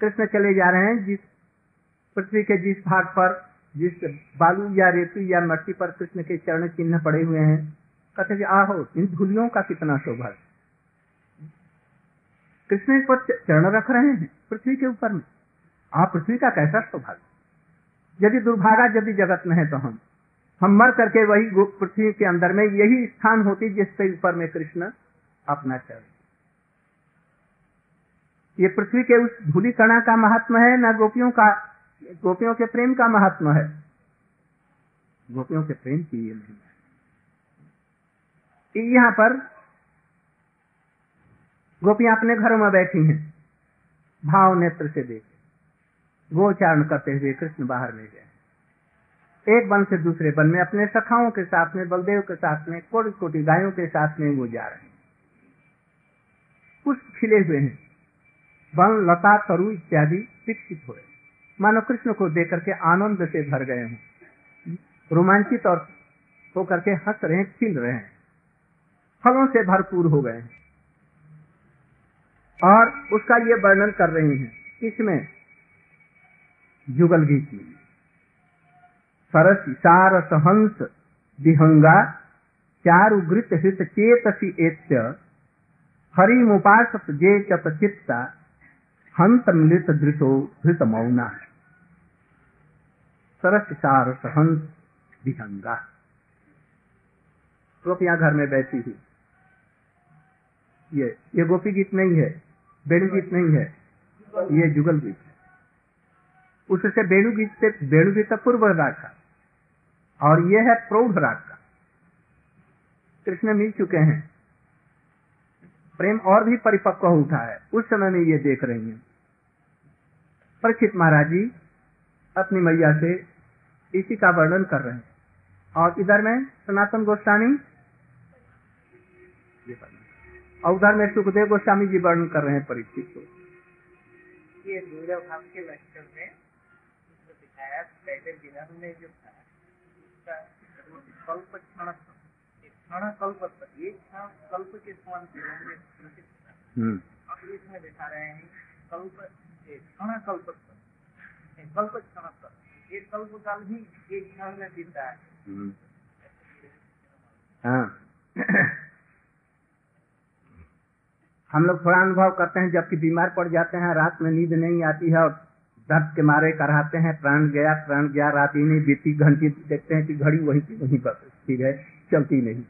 कृष्ण चले जा रहे हैं, जिस पृथ्वी के जिस भाग पर, जिस बालू या रेतु या मट्टी पर कृष्ण के चरण चिन्ह पड़े हुए हैं, कहते आहो, इन धूलियों का कितना सौभाग्य कृष्ण पर चरण रख रहे हैं पृथ्वी के ऊपर में। आप पृथ्वी का कैसा सौभाग्य यदि दुर्भागा, यदि जगत में है तो हम। हम मर करके वही पृथ्वी के अंदर में यही स्थान होती जिसके ऊपर में कृष्ण अपना चरण ये पृथ्वी के उस धूली कणा का महात्मा है, ना गोपियों का, गोपियों के प्रेम का महात्मा है। गोपियों के प्रेम की ये महिमा है। यहाँ पर गोपियाँ अपने घरों में बैठी हैं, भाव नेत्र से देखे, गोचारण करते हुए कृष्ण बाहर ले गए। एक वन से दूसरे वन में अपने सखाओं के साथ में, बलदेव के साथ में कोटि कोटि गायों के साथ में वो जा रहे हैं। पुष्प खिले हुए हैं। वन, लता, तरु इत्यादि विकसित हुए। मानो कृष्ण को देख करके आनंद से भर गए हैं। रोमांचित और होकर के हंस रहे हैं, खिल रहे हैं। फलों से भरपूर हो गए हैं। और उसका ये वर्णन कर रही हैं, इसमें जुगल गीत में सरस, सारस, हंस, विहंगा चारुगृत हित, चेतसी, एत्य हरिमुपासत जे चत चित्ता हंस मृत दृशो धृत मौना सरस सारस हंस विहंगा गोपियाँ घर में बैठी हुई। ये ये गोपी गीत नहीं है, बेणु गीत नहीं है, ये जुगल गीत है। उससे बेणु गीत से, बेणु गीत पूर्व राग का और ये है प्रौढ़ राग का कृष्ण मिल चुके हैं। प्रेम और भी परिपक्व उठा है। उस समय में ये देख रही हैं। परीक्षित महाराज जी अपनी मैया से इसी का वर्णन कर रहे हैं। और इधर में सनातन गोस्वामी। और उधर में सुखदेव गोस्वामी जी वर्णन कर रहे हैं परीक्षित को। ये भाव के लक्षण में दिखाया पहले विनर में जो था उसका कल्प क्षण क्षण कल्प ये क्षण कल्प के समान अब इसमें दिखा रहे हैं कल्प कल्प क्षण ये कल्प काल भी एक क्षण में है। हाँ। हम लोग थोड़ा अनुभव करते हैं जबकि बीमार पड़ जाते हैं रात में नींद नहीं आती है और दर्द के मारे कराते हैं प्राण गया प्राण गया रात ही नहीं बीती घंटी देखते हैं कि घड़ी वही की वहीं पर ठीक है चलती नहीं।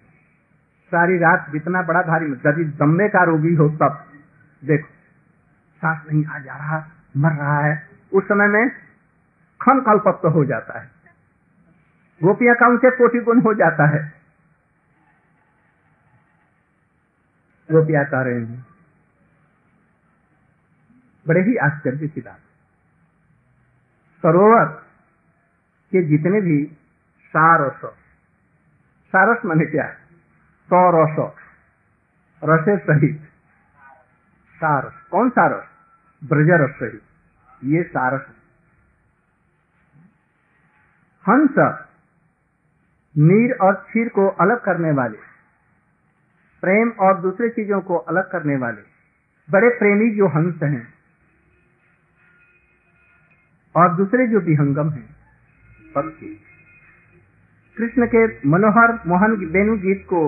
सारी रात जितना बड़ा भारी यदि दम्मे का रोगी हो तब देखो सांस नहीं आ जा रहा मर रहा है। उस समय में खन कल्पत्व हो जाता है। गोपियाँ का उनसे कोटि गुण हो जाता है। गोपिया कह रहे हैं, बड़े ही आश्चर्य की बात। सरोवर के जितने भी सारस सारस माने क्या? सौरस, रसे सहित। सारस, कौन सारस? ब्रजरस सहित। ये सारस हंस नीर और क्षीर को अलग करने वाले, प्रेम और दूसरे चीज़ों को अलग करने वाले, बड़े प्रेमी जो हंस हैं और दूसरे जो विहंगम हैं। पक्षी कृष्ण के मनोहर मोहन वेणु गीत को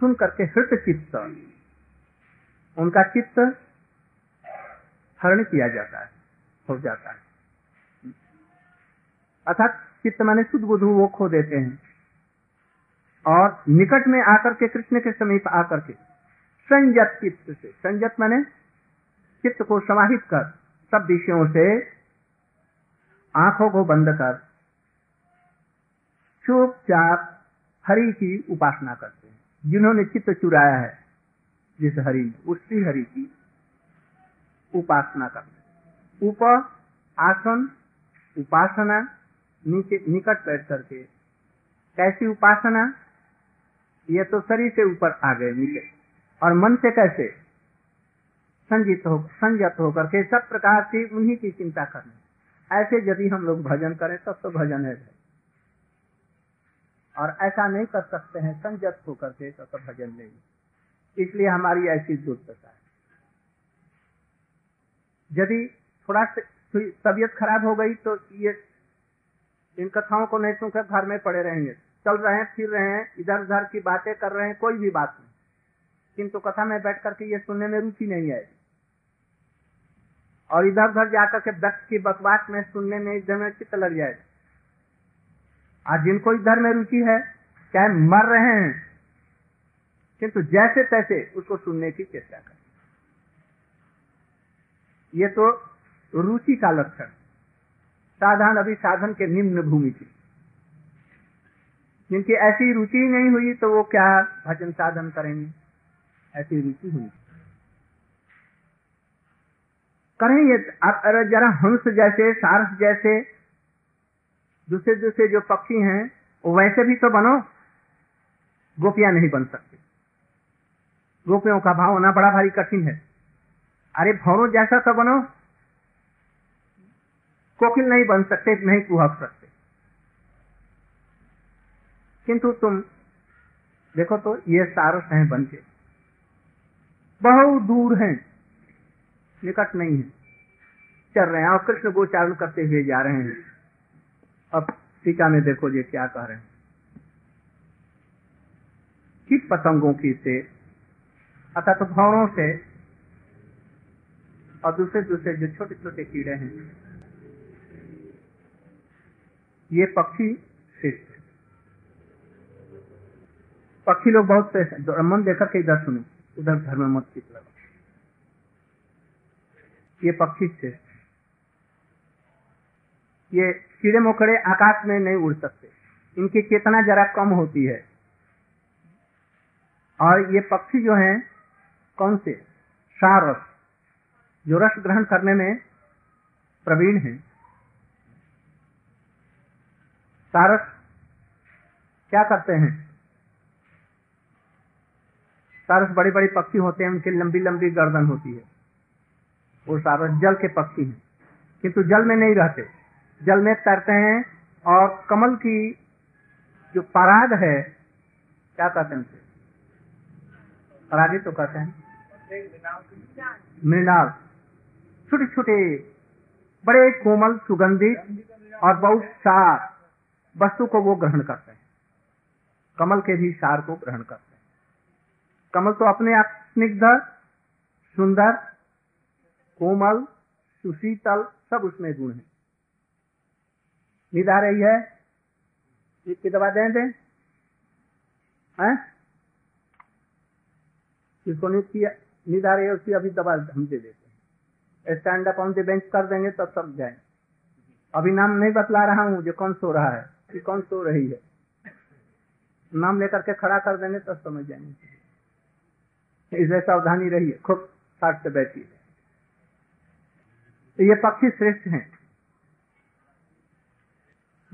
सुन करके हृत चित्त, उनका चित्त हरण किया जाता है, हो जाता है। अर्थात चित्त माने शुद्ध बुद्ध वो खो देते हैं। और निकट में आकर के, कृष्ण के समीप आकर के, संयत चित्त से, संयत माने चित्त को समाहित कर, सब विषयों से आँखों को बंद कर, चुपचाप हरि की उपासना करते हैं। जिन्होंने चित्त चुराया है, जिस हरि उसी हरि की उपासना करते उप आसन, उपासना नीचे निकट बैठ करके, कैसी उपासना? ये तो शरीर से ऊपर आ गए नीचे और मन से कैसे? संजित हो, संयत होकर के सब प्रकार की उन्हीं की चिंता करनी। ऐसे यदि हम लोग भजन करें, तब तो भजन है। और ऐसा नहीं कर सकते हैं, संयत होकर के तब तो भजन नहीं। इसलिए हमारी ऐसी दुर्दशा है। यदि थोड़ा तबीयत खराब हो गई तो ये इन कथाओं को नहीं सुनकर घर में पड़े रहेंगे। चल रहे हैं, फिर रहे हैं इधर उधर की बातें कर रहे हैं, कोई भी बात नहीं। किंतु कथा में बैठ करके ये सुनने में रुचि नहीं आएगी और इधर उधर जाकर के व्यक्त की बकवास में सुनने में इधर में चित्त लग जाएगा आज जिनको इधर में रुचि है, चाहे मर रहे हैं, किंतु जैसे तैसे उसको सुनने की चेष्टा करें। ये तो रुचि का लक्षण। साधारण अभी साधन के निम्न भूमि थी। जिनकी ऐसी रुचि नहीं हुई तो वो क्या भजन साधन करेंगे? ऐसी रुचि हुई। करें ये अरे जरा हंस जैसे, सारस जैसे, दूसरे दूसरे जो पक्षी हैं, वो वैसे भी तो बनो, गोपियाँ नहीं बन सकती। गोपियों का भाव होना बड़ा भारी कठिन है। अरे भौरों जैसा तो बनो कोकिल नहीं बन सकते, नहीं कुहक सकते। किंतु तुम, देखो तो ये सारस हैं बन के बहुत दूर हैं, निकट नहीं है। चल रहे हैं और कृष्ण गोचारण करते हुए जा रहे हैं। अब टीका में देखो ये क्या कह रहे हैं। कीट पतंगों की से, अर्थात भवरों से, और दूसरे दूसरे जो छोटे छोटे कीड़े हैं ये पक्षी श्रेष्ठ पक्षी लोग बहुत से मन देकर के इधर सुने, उधर घर में मत चित लगा ये पक्षी श्रेष्ठ ये कीड़े मकोड़े आकाश में नहीं उड़ सकते। इनकी चेतना जरा कम होती है। और ये पक्षी जो हैं, कौन से? सारस। जो रस ग्रहण करने में प्रवीण है। सारस क्या करते हैं? सारस बड़े बड़े पक्षी होते हैं, उनकी लंबी लंबी गर्दन होती है। वो सारस जल के पक्षी हैं। किंतु जल में नहीं रहते। जल में तैरते हैं और कमल की जो पराग है, क्या कहते हैं उसे? परागी तो कहते हैं। मृणाल। छोटे छोटे बड़े कोमल, सुगंधित और बहुत सार वस्तु को वो ग्रहण करते हैं। कमल के भी सार को ग्रहण करते हैं। कमल तो अपने आप स्निग्ध, सुंदर, कोमल, सुशीतल, सब उसमें गुण है। नींद आ रही है? की दवा दें दें। जिसको नींद की, नींद आ रही है, उसकी अभी दवा हम दे देते हैं। Stand up on the bench कर देंगे, तब सब जाए अभी नाम नहीं बतला रहा हूँ, जो कौन सो रहा है। कि कौन सो रही है? नाम लेकर के खड़ा कर देंगे तो समझ जाएँगे। इसे सावधानी रहिए खूब साठ से बैठिए। तो ये पक्षी श्रेष्ठ हैं।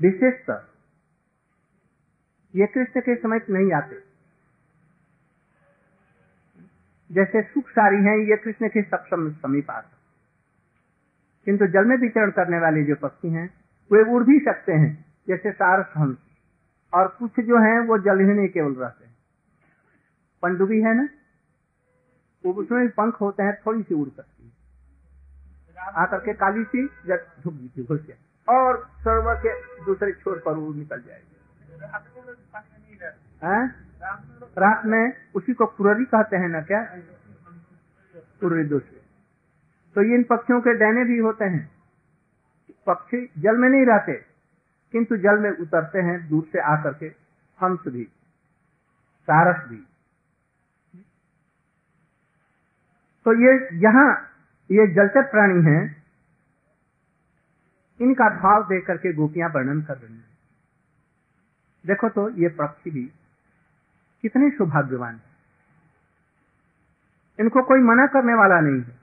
विशेषतर ये कृष्ण के समय नहीं आते। जैसे सुख सारी हैं, ये कृष्ण के सक्षम समीप आते। किंतु जल में विचरण करने वाले जो पक्षी हैं, वे उड़ भी सकते हैं। जैसे सारस हंस और कुछ जो है, वो जल ही नहीं केवल रहते हैं। पंडुबी है ना? वो उसमें पंख होते हैं, थोड़ी सी उड़ सकती है। आकर के काली सी झुक थी, घुस और सरोवर के दूसरे छोर पर वो निकल जाएगी। रात में उसी को कुररी कहते हैं ना क्या? कुर्री दूसरे। तो ये इन पक्षियों के डैने भी होते हैं। पक्षी जल में नहीं रहते। किंतु जल में उतरते हैं, दूर से आकर के हंस भी, सारस भी। तो ये यहाँ ये जलचर प्राणी हैं, इनका भाव देख करके गोपियाँ वर्णन कर रही हैं। देखो तो ये पक्षी भी कितने सौभाग्यवान है। इनको कोई मना करने वाला नहीं है।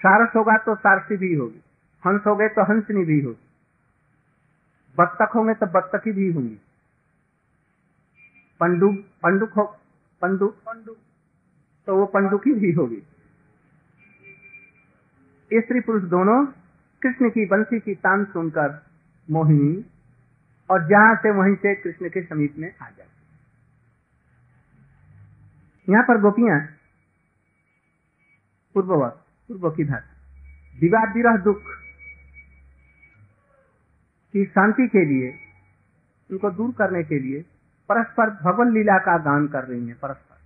सारस होगा तो सारसी भी होगी, हंस हो गए तो हंसनी भी होगी। बत्तख होंगे तो बत्तखी भी होंगी। पंडुक पंडुक हो पंडुक पंडुक तो वो पंडुकी भी होगी। स्त्री पुरुष दोनों कृष्ण की बंसी की तान सुनकर मोहिनी और जहाँ से वहीं से कृष्ण के समीप में आ जाए यहाँ पर गोपियाँ पूर्ववत, पूर्व की भाषा विवाह विरह दुख। की शांति के लिए उनको दूर करने के लिए परस्पर भगवान लीला का गान कर रही है परस्पर।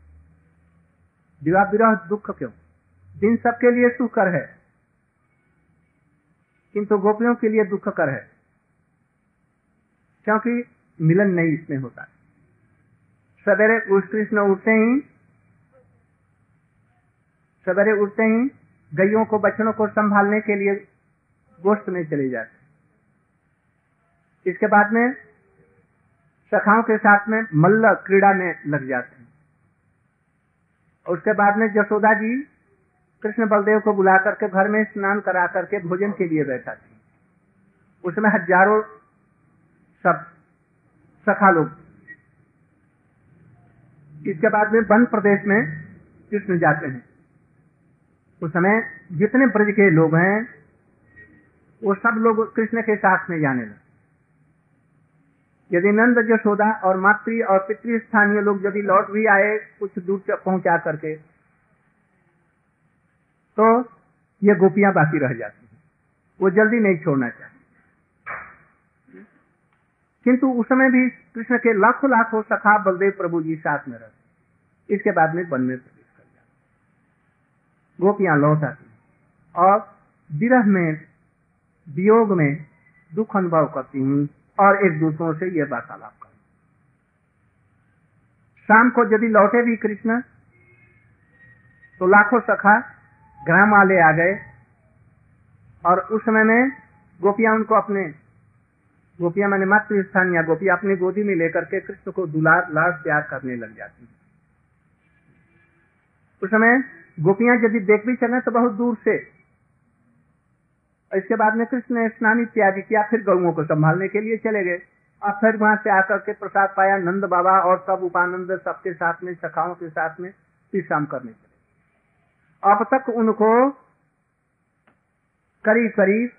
विवाह विरह दुख क्यों? दिन सबके लिए सुकर है, किंतु गोपियों के लिए दुख कर है, क्योंकि मिलन नहीं इसमें होता सवेरे उस कृष्ण उठते ही, सवेरे उठते ही गैयों को बच्चों को संभालने के लिए गोष्ठ में चले जाते इसके बाद में? सखाओं के साथ में मल्ल क्रीड़ा में लग जाते हैं। उसके बाद में जसोदा जी कृष्ण बलदेव को बुला करके घर में स्नान करा करके भोजन के लिए बैठा थी। उसमें हज़ारों सब सखा लोग इसके बाद में वन प्रदेश में कृष्ण जाते हैं। उस समय जितने ब्रज के लोग हैं, वो सब लोग कृष्ण के साथ में जाने लगे। यदि नंद यशोदा और मातृ और पितृ स्थानीय लोग यदि लौट भी आए, कुछ दूर पहुँचा करके तो ये गोपियाँ बाकी रह जाती हैं। वो जल्दी नहीं छोड़ना चाहते। किंतु उस समय भी कृष्ण के लाखों लाखों सखा बलदेव प्रभु जी साथ में रहते इसके बाद में वन में प्रवेश कर जाते गोपियाँ लौट आती और विरह में, वियोग में दुख अनुभव करती हूँ। और एक दूसरों से यह वार्तालाप कर। शाम को यदि लौटे भी कृष्ण तो लाखों सखा ग्राम वाले आ गए और उस समय में गोपिया उनको अपने, गोपिया मैंने मातृ स्थान या गोपी अपनी गोदी में लेकर के कृष्ण को दुलार लाड़ प्यार करने लग जाती उस समय गोपियाँ यदि देख भी चले तो बहुत दूर से इसके बाद में कृष्ण ने स्नान इत्यादि किया, फिर गौओं को संभालने के लिए चले गए। और फिर वहाँ से आकर के प्रसाद पाया, नंद बाबा और सब उपानंद सबके साथ में, सखाओं के साथ में विश्राम करने चले। अब तक उनको करीब करीब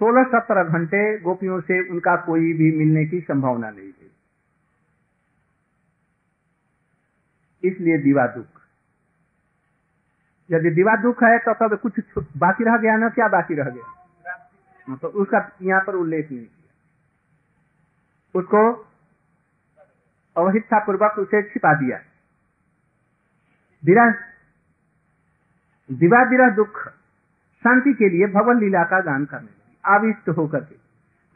सोलह सत्रह घंटे गोपियों से उनका कोई भी मिलने की संभावना नहीं थी। इसलिए दीवा दुख यदि दिवा दुख है तो तब कुछ बाकी रह गया ना, क्या बाकी रह गया? तो उसका यहाँ पर उल्लेख नहीं किया। उसको अवहिता पूर्वक उसे छिपा दिया। दिरा दिवा दिरा दुख, शांति के लिए भवन लीला का गान करने आविष्ट होकर के।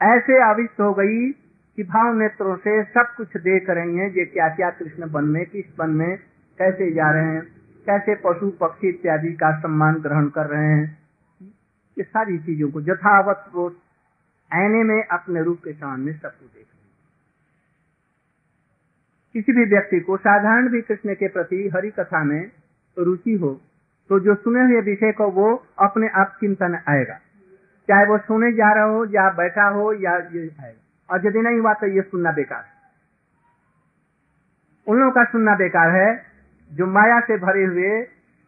ऐसे आविष्ट हो गई कि भाव नेत्रों से सब कुछ देख रही हैं, ये क्या क्या कृष्ण बन में, किस बन में, कैसे जा रहे हैं। कैसे पशु, पक्षी इत्यादि का सम्मान ग्रहण कर रहे हैं, ये सारी चीज़ों को यथावत वो आईने में अपने रूप के सामने सब कुछ देख किसी भी व्यक्ति को साधारण भी कृष्ण के प्रति हरि कथा में रुचि हो तो जो सुने हुए विषय को वो अपने आप चिंतन आएगा। चाहे वो सुने जा रहा हो, या बैठा हो, या ये है और यदि नहीं हुआ तो ये सुनना बेकार उन लोगों का सुनना बेकार है जो माया से भरे हुए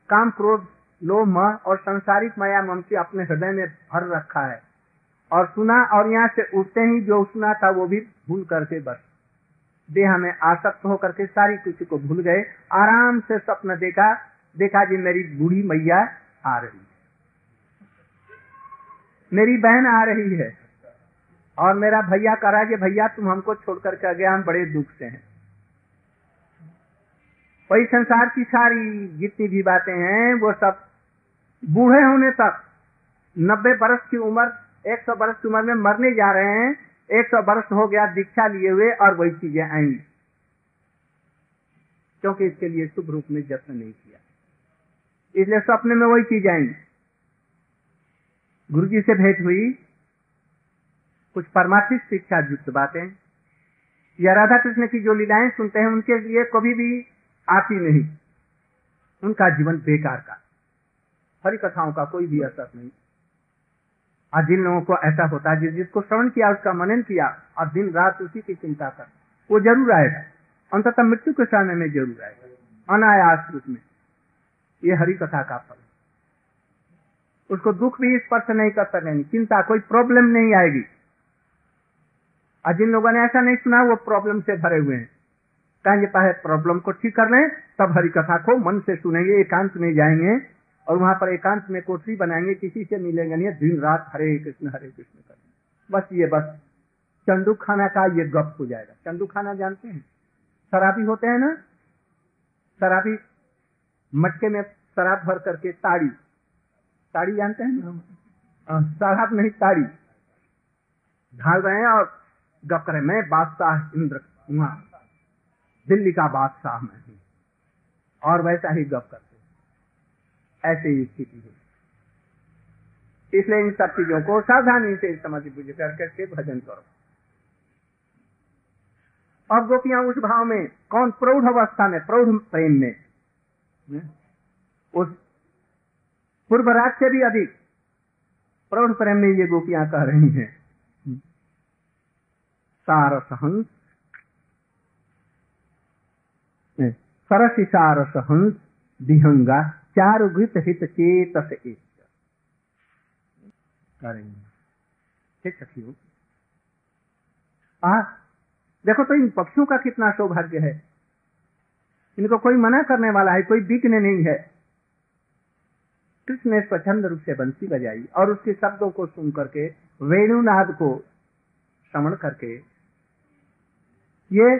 काम क्रोध, लोभ, मह और संसारिक माया ममती अपने हृदय में भर रखा है। और सुना और यहाँ से उठते ही जो सुना था वो भी भूल करके बस। देह में आसक्त होकर के सारी कुछ को भूल गए। आराम से स्वप्न देखा। देखा जी, मेरी बूढ़ी मैया आ रही है। मेरी बहन आ रही है। और मेरा भैया है कि भैया, तुम हमको छोड़ करके गया हम बड़े दुख से हैं। वही संसार की सारी जितनी भी बातें हैं, वो सब बूढ़े होने तक, नब्बे बरस की उम्र, एक सौ बरस की उम्र में मरने जा रहे हैं, एक सौ बरस हो गया दीक्षा लिए हुए और वही चीज़ें आएँगी क्योंकि इसके लिए शुभ रूप में जत्न नहीं किया। इसलिए सपने में वही चीज़ आएँगी गुरु जी से भेंट हुई। कुछ परमार्थिक शिक्षा युक्त बातें। या राधा कृष्ण की जो लीलाएँ सुनते हैं, उनके लिए कभी भी आती नहीं। उनका जीवन बेकार का। हरि कथाओं का कोई भी असर नहीं। आज जिन लोगों को ऐसा होता है, जिस जिसको श्रवण किया, उसका मनन किया, और दिन रात उसी की चिंता कर, वो ज़रूर आएगा। अंततः मृत्यु के समय में ज़रूर आएगा। अनायास रूप में। ये हरि कथा का फल उसको दुख भी स्पर्श नहीं कर सकेंगे चिंता, कोई प्रॉब्लम नहीं आएगी। और जिन लोगों ने ऐसा नहीं सुना, वो प्रॉब्लम से भरे हुए हैं। कहेंगे पहले प्रॉब्लम को ठीक कर लें, तब हरि कथा को मन से सुनेंगे, एकांत में जाएँगे, और वहाँ पर एकांत में कोठरी बनाएँगे, किसी से मिलेंगे नहीं, दिन रात हरे कृष्ण हरे कृष्ण कर। बस ये बस। चंदू खाना का ये गप हो जाएगा। चंदू खाना जानते हैं? शराबी होते हैं ना? शराबी मटके में शराब भर करके ताड़ी। ताड़ी जानते हैं ना? शराब नहीं, ताड़ी। ढाल रहे हैं और गप करे मैं बादशाह इंद्र वहाँ दिल्ली का बादशाह मैं हूँ। और वैसा ही गप करते ऐसे स्थिति है। इसलिए इन सब चीज़ों को सावधानी से समझ बुझ कर करके भजन करो। अब गोपियाँ उस भाव में, कौन प्रौढ़ अवस्था में, प्रौढ़ प्रेम में उस पूर्व राज से भी अधिक प्रौढ़ प्रेम में ये गोपियाँ कह रही हैं। सारस हंस सरस सारस हंस चारु घृत हित चेतस ठीक सखियो आ, देखो तो इन पक्षियों का कितना सौभाग्य है। इनको कोई मना करने वाला है, कोई बिकने नहीं है। कृष्ण ने स्वच्छंद रूप से बंसी बजाई और उसके शब्दों को सुन करके, वेणुनाद को श्रवण करके, ये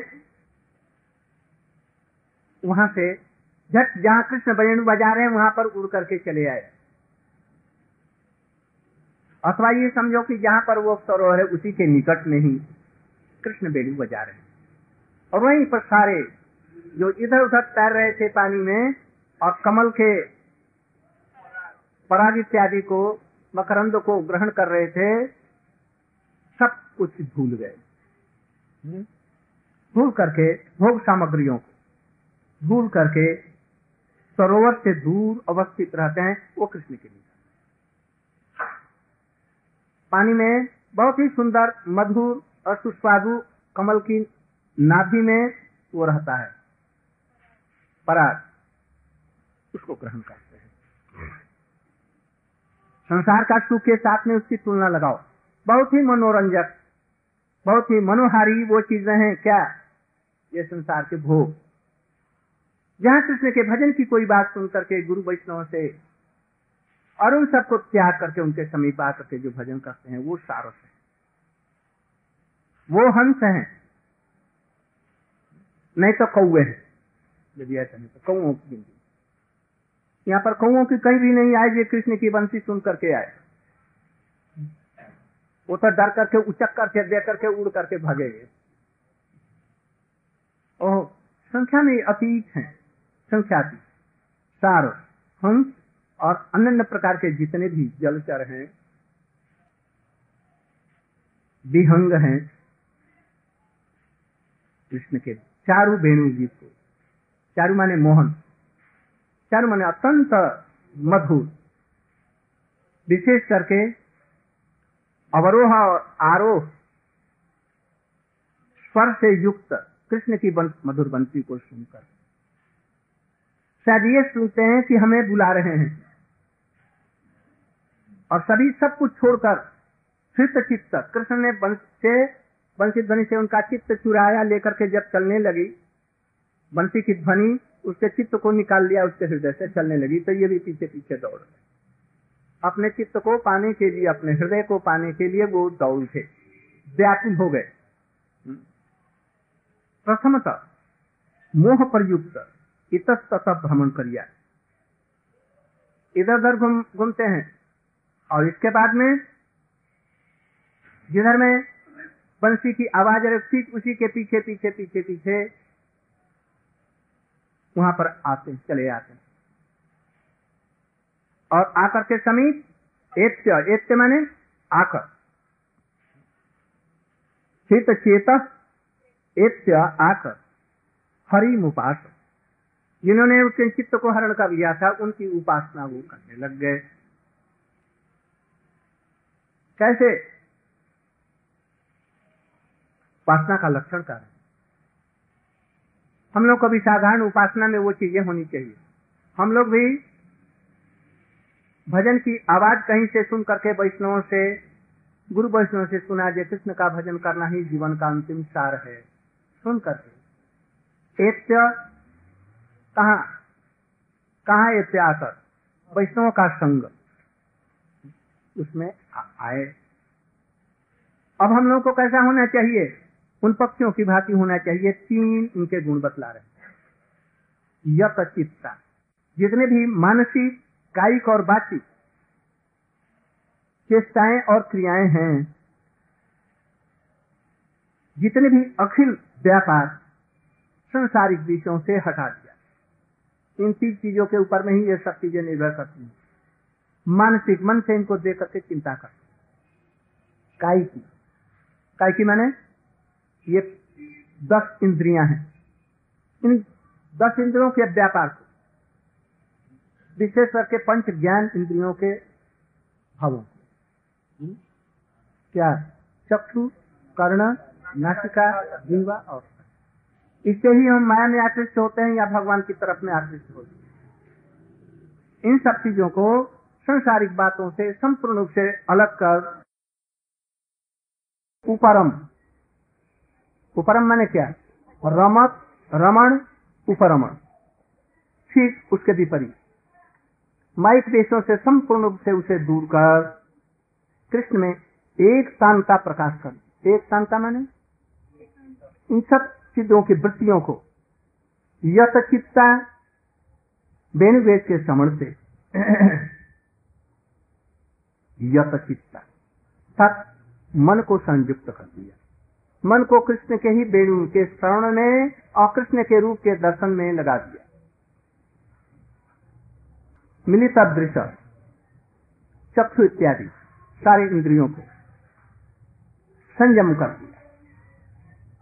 वहाँ से झट जहाँ कृष्ण वेणु बजा रहे हैं वहाँ पर उड़ करके चले आए। अथवा ये समझो कि जहाँ पर वो सरोवर है उसी के निकट में ही कृष्ण बजा रहे हैं। और वहीं पर सारे जो इधर उधर तैर रहे थे पानी में और कमल के पराग इत्यादि को मकरंद को ग्रहण कर रहे थे सब कुछ भूल गए। भूल करके भोग सामग्रियों को। भूल करके सरोवर से दूर अवस्थित रहते हैं वो कृष्ण के लिए। पानी में बहुत ही सुंदर, मधुर और सुस्वादु कमल की नाभि में वो रहता है। पराग, उसको ग्रहण करते हैं। संसार का सुख के साथ में उसकी तुलना लगाओ। बहुत ही मनोरंजक, बहुत ही मनोहारी वो चीज़ें हैं क्या? ये संसार के भोग। जहाँ कृष्ण के भजन की कोई बात सुन करके गुरु वैष्णव से और उन सबको त्याग करके उनके समीप आकर के जो भजन करते हैं, वो सारस है। वो हंस हैं। नहीं तो कौए हैं। यदि ऐसा नहीं तो कौओं की गिनती। यहाँ पर कौओं की कहीं भी नहीं आए, ये कृष्ण की बंसी सुन करके आए। वो तो डर करके, उचक करके, दे करके, उड़ करके भागेंगे ओह, संख्या में अतीत है। संख्यातीत सार हंस और अन्य प्रकार के जितने भी जलचर हैं, विहंग हैं, कृष्ण के चारु वेणु गीत को। चारु माने मोहन। चारु माने अत्यंत मधुर। विशेष करके अवरोह और आरोह, स्वर से युक्त कृष्ण की मधुर बंसी को सुनकर। शायद ये सुनते हैं कि हमें बुला रहे हैं। और सभी सब कुछ छोड़कर चित्त चित्त, कृष्ण ने बंसी ध्वनि से उनका चित्त चुराया, लेकर के जब चलने लगी बंसी की ध्वनि, उसके चित्त को निकाल लिया, उसके हृदय से चलने लगी तो ये भी पीछे पीछे दौड़ अपने चित्त को पाने के लिए, अपने हृदय को पाने के लिए वो दौड़ थे व्याकुल हो गए। प्रथमतः मोह पर इतस्तः भ्रमण करिया इधर उधर घूम, घूमते हैं। और इसके बाद में, जिधर में बंसी की आवाज़ है ठीक उसी के पीछे पीछे पीछे पीछे, वहाँ पर आते, चले आते और आकर के समीप, एत्य एत्य माने आकर। चित चेत एत्य आकर हरि उपास जिन्होंने उसके चित्त को हरण कर लिया था, उनकी उपासना वो करने लग गए। कैसे? उपासना का लक्षण है? हम लोग को भी साधारण उपासना में वो चीज़ें होनी चाहिए। हम लोग भी भजन की आवाज़ कहीं से सुन करके वैष्णवों से, गुरु वैष्णव से सुना, जय कृष्ण का भजन करना ही जीवन का अंतिम सार है। सुन करके। एक कहा कहा आकर वैष्णव का संग? उसमें आए। अब हम लोगों को कैसा होना चाहिए? उन पक्षियों की भांति होना चाहिए। तीन उनके गुण बतला रहे यत चित्ता जितने भी मानसिक, कायिक और बातचीत चेष्टाएँ और क्रियाएँ हैं, जितने भी अखिल व्यापार संसारिक विषयों से हटा दिया इन तीन चीज़ों के ऊपर में ही ये सब चीज़ें निर्भर करती हैं। मानसिक, मन से इनको देख करके चिंता करते काय की काय की मैंने ये दस इंद्रियाँ हैं। इन दस इंद्रियों के व्यापार को, विशेष करके पंच ज्ञान इंद्रियों के भावों को। क्या? चक्षु, कर्ण, नासिका, जीवा और इससे ही हम माया में आकृष्ट होते हैं या भगवान की तरफ़ में आकृष्ट होते हैं। इन सब चीज़ों को संसारिक बातों से संपूर्ण रूप से अलग कर उपरम। उपरम मैंने क्या? रमत, रमण, उपरमण। ठीक उसके विपरीत। माइक देशों से संपूर्ण रूप से उसे दूर कर कृष्ण में एक स्थान का प्रकाश कर। एक स्थान का मैंने? इन सब चीज़ों की वृत्तियों को यत चित्ता वेणुवेद के श्रवण से। यत चित्ता तत् मन को संयुक्त कर दिया। मन को कृष्ण के ही वेणु के श्रवण में और कृष्ण के रूप के दर्शन में लगा दिया। मिलित दृश्य चक्षु इत्यादि सारे इंद्रियों को संयम कर दिया।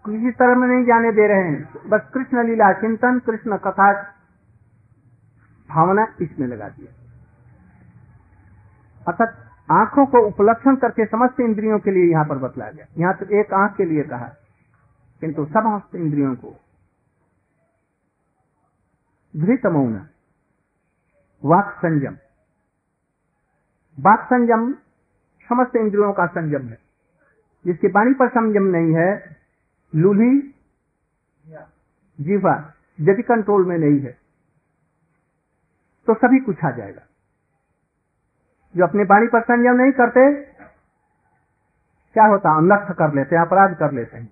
किसी तरह में नहीं जाने दे रहे हैं। बस कृष्ण लीला, चिंतन, कृष्ण कथा, भावना इसमें लगा दिया अर्थात आँखों को उपलक्षण करके समस्त इंद्रियों के लिए यहाँ पर बतलाया गया। यहाँ तो एक आँख के लिए कहा, किंतु समस्त इंद्रियों को। धृत मौन, वाक संयम। वाक संयम समस्त इंद्रियों का संयम है। जिसकी वाणी पर संयम नहीं है लूली जीवा यदि कंट्रोल में नहीं है तो सभी कुछ आ जाएगा। जो अपने वाणी पर संयम नहीं करते क्या होता? अनर्थ कर लेते हैं अपराध कर लेते हैं।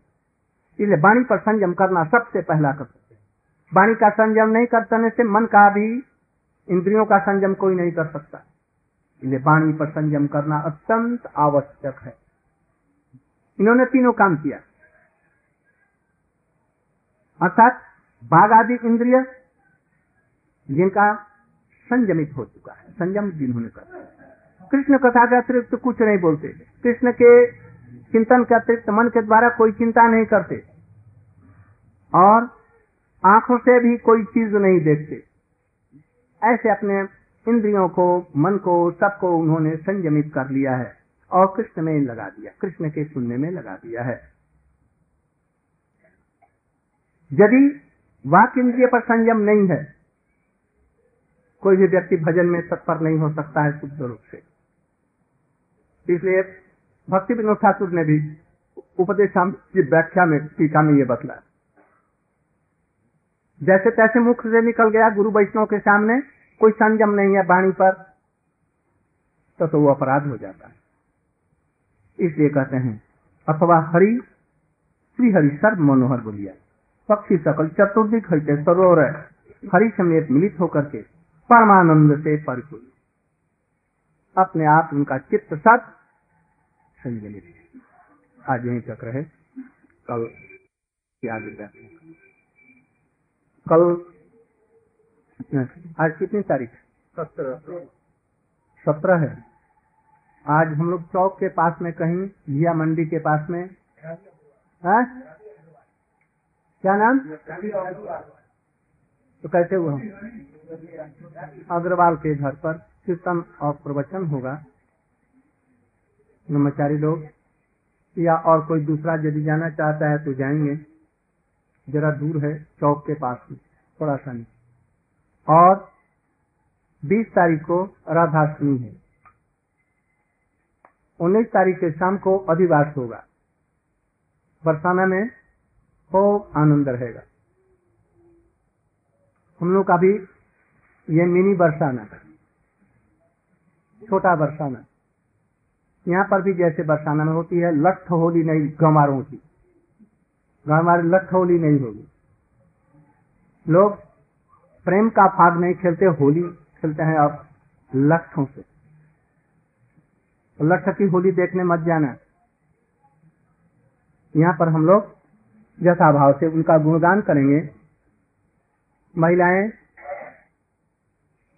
इसलिए वाणी पर संयम करना सबसे पहला कर सकते हैं। वाणी का संयम नहीं करने से मन का भी इंद्रियों का संयम कोई नहीं कर सकता। इसलिए वाणी पर संयम करना अत्यंत आवश्यक है। इन्होंने तीनों काम किया। अर्थात बाघ आदि इंद्रिय जिनका संयमित हो चुका है, संयम जिन्होंने कर कृष्ण कथा के अतिरिक्त कुछ नहीं बोलते। कृष्ण के चिंतन के अतिरिक्त मन के द्वारा कोई चिंता नहीं करते। और आँखों से भी कोई चीज़ नहीं देखते। ऐसे अपने इंद्रियों को, मन को, सबको उन्होंने संयमित कर लिया है और कृष्ण में लगा दिया। कृष्ण के सुनने में लगा दिया है। यदि वाक इंद्रिय पर संयम नहीं है कोई भी व्यक्ति भजन में तत्पर नहीं हो सकता है शुद्ध रूप से। इसलिए भक्ति विनोद ठाकुर ने भी उपदेश की व्याख्या में टीका में ये बतला जैसे तैसे मुख से निकल गया गुरु वैष्णव के सामने कोई संयम नहीं है वाणी पर तो, तो वो अपराध हो जाता है। इसलिए कहते हैं अथवा हरि श्री हरि सर्व मनोहर बोलिया। पक्षी सकल चतुर्दिक हरिते सरोवर हरि समेत मिलित होकर के परमानंद से परिपूर्ण। अपने आप उनका चित्त सत संजलित आज यही तक रहे। कल आगे कल आज कितनी तारीख? सत्रह। सत्रह है। आज हम लोग चौक के पास में कहीं घिया मंडी के पास में। है? क्या नाम? तो कैसे हुआ अग्रवाल के घर पर कीर्तन और प्रवचन होगा। ब्रह्मचारी लोग या और कोई दूसरा यदि जाना चाहता है तो जाएँगे। जरा दूर है चौक के पास में थोड़ा सा नहीं। और 20 तारीख को राधाष्टमी है। 19 तारीख के शाम को अधिवास होगा। बरसाना में खूब आनंद रहेगा। हम लोग का भी ये मिनी बरसाना छोटा बरसाना यहाँ पर भी जैसे बरसाना में होती है, लठ होली नहीं, गंवारों की। गंवार लठ होली नहीं होगी। लोग प्रेम का फाग नहीं खेलते, होली खेलते हैं अब लठों से। लठ की होली देखने मत जाना। यहाँ पर हम लोग जथा भाव से उनका गुणगान करेंगे। महिलाएँ,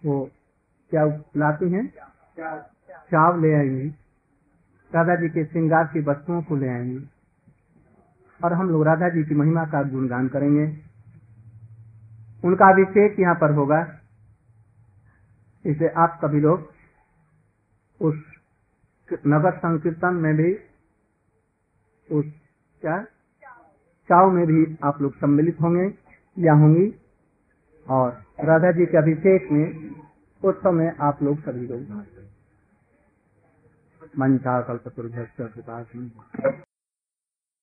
वो क्या लाती हैं? चाव ले आएँगी। राधा जी के श्रृंगार की वस्तुओं को ले आएँगी। और हम लोग राधा जी की महिमा का गुणगान करेंगे। उनका अभिषेक यहाँ पर होगा। इसे आप सभी लोग उस नगर संकीर्तन में भी उस क्या चाव में भी आप लोग सम्मिलित होंगे, या होंगी। और राधा जी के अभिषेक में उत्सव में आप लोग सभी लोग मंचा कल्पतुर्भ्य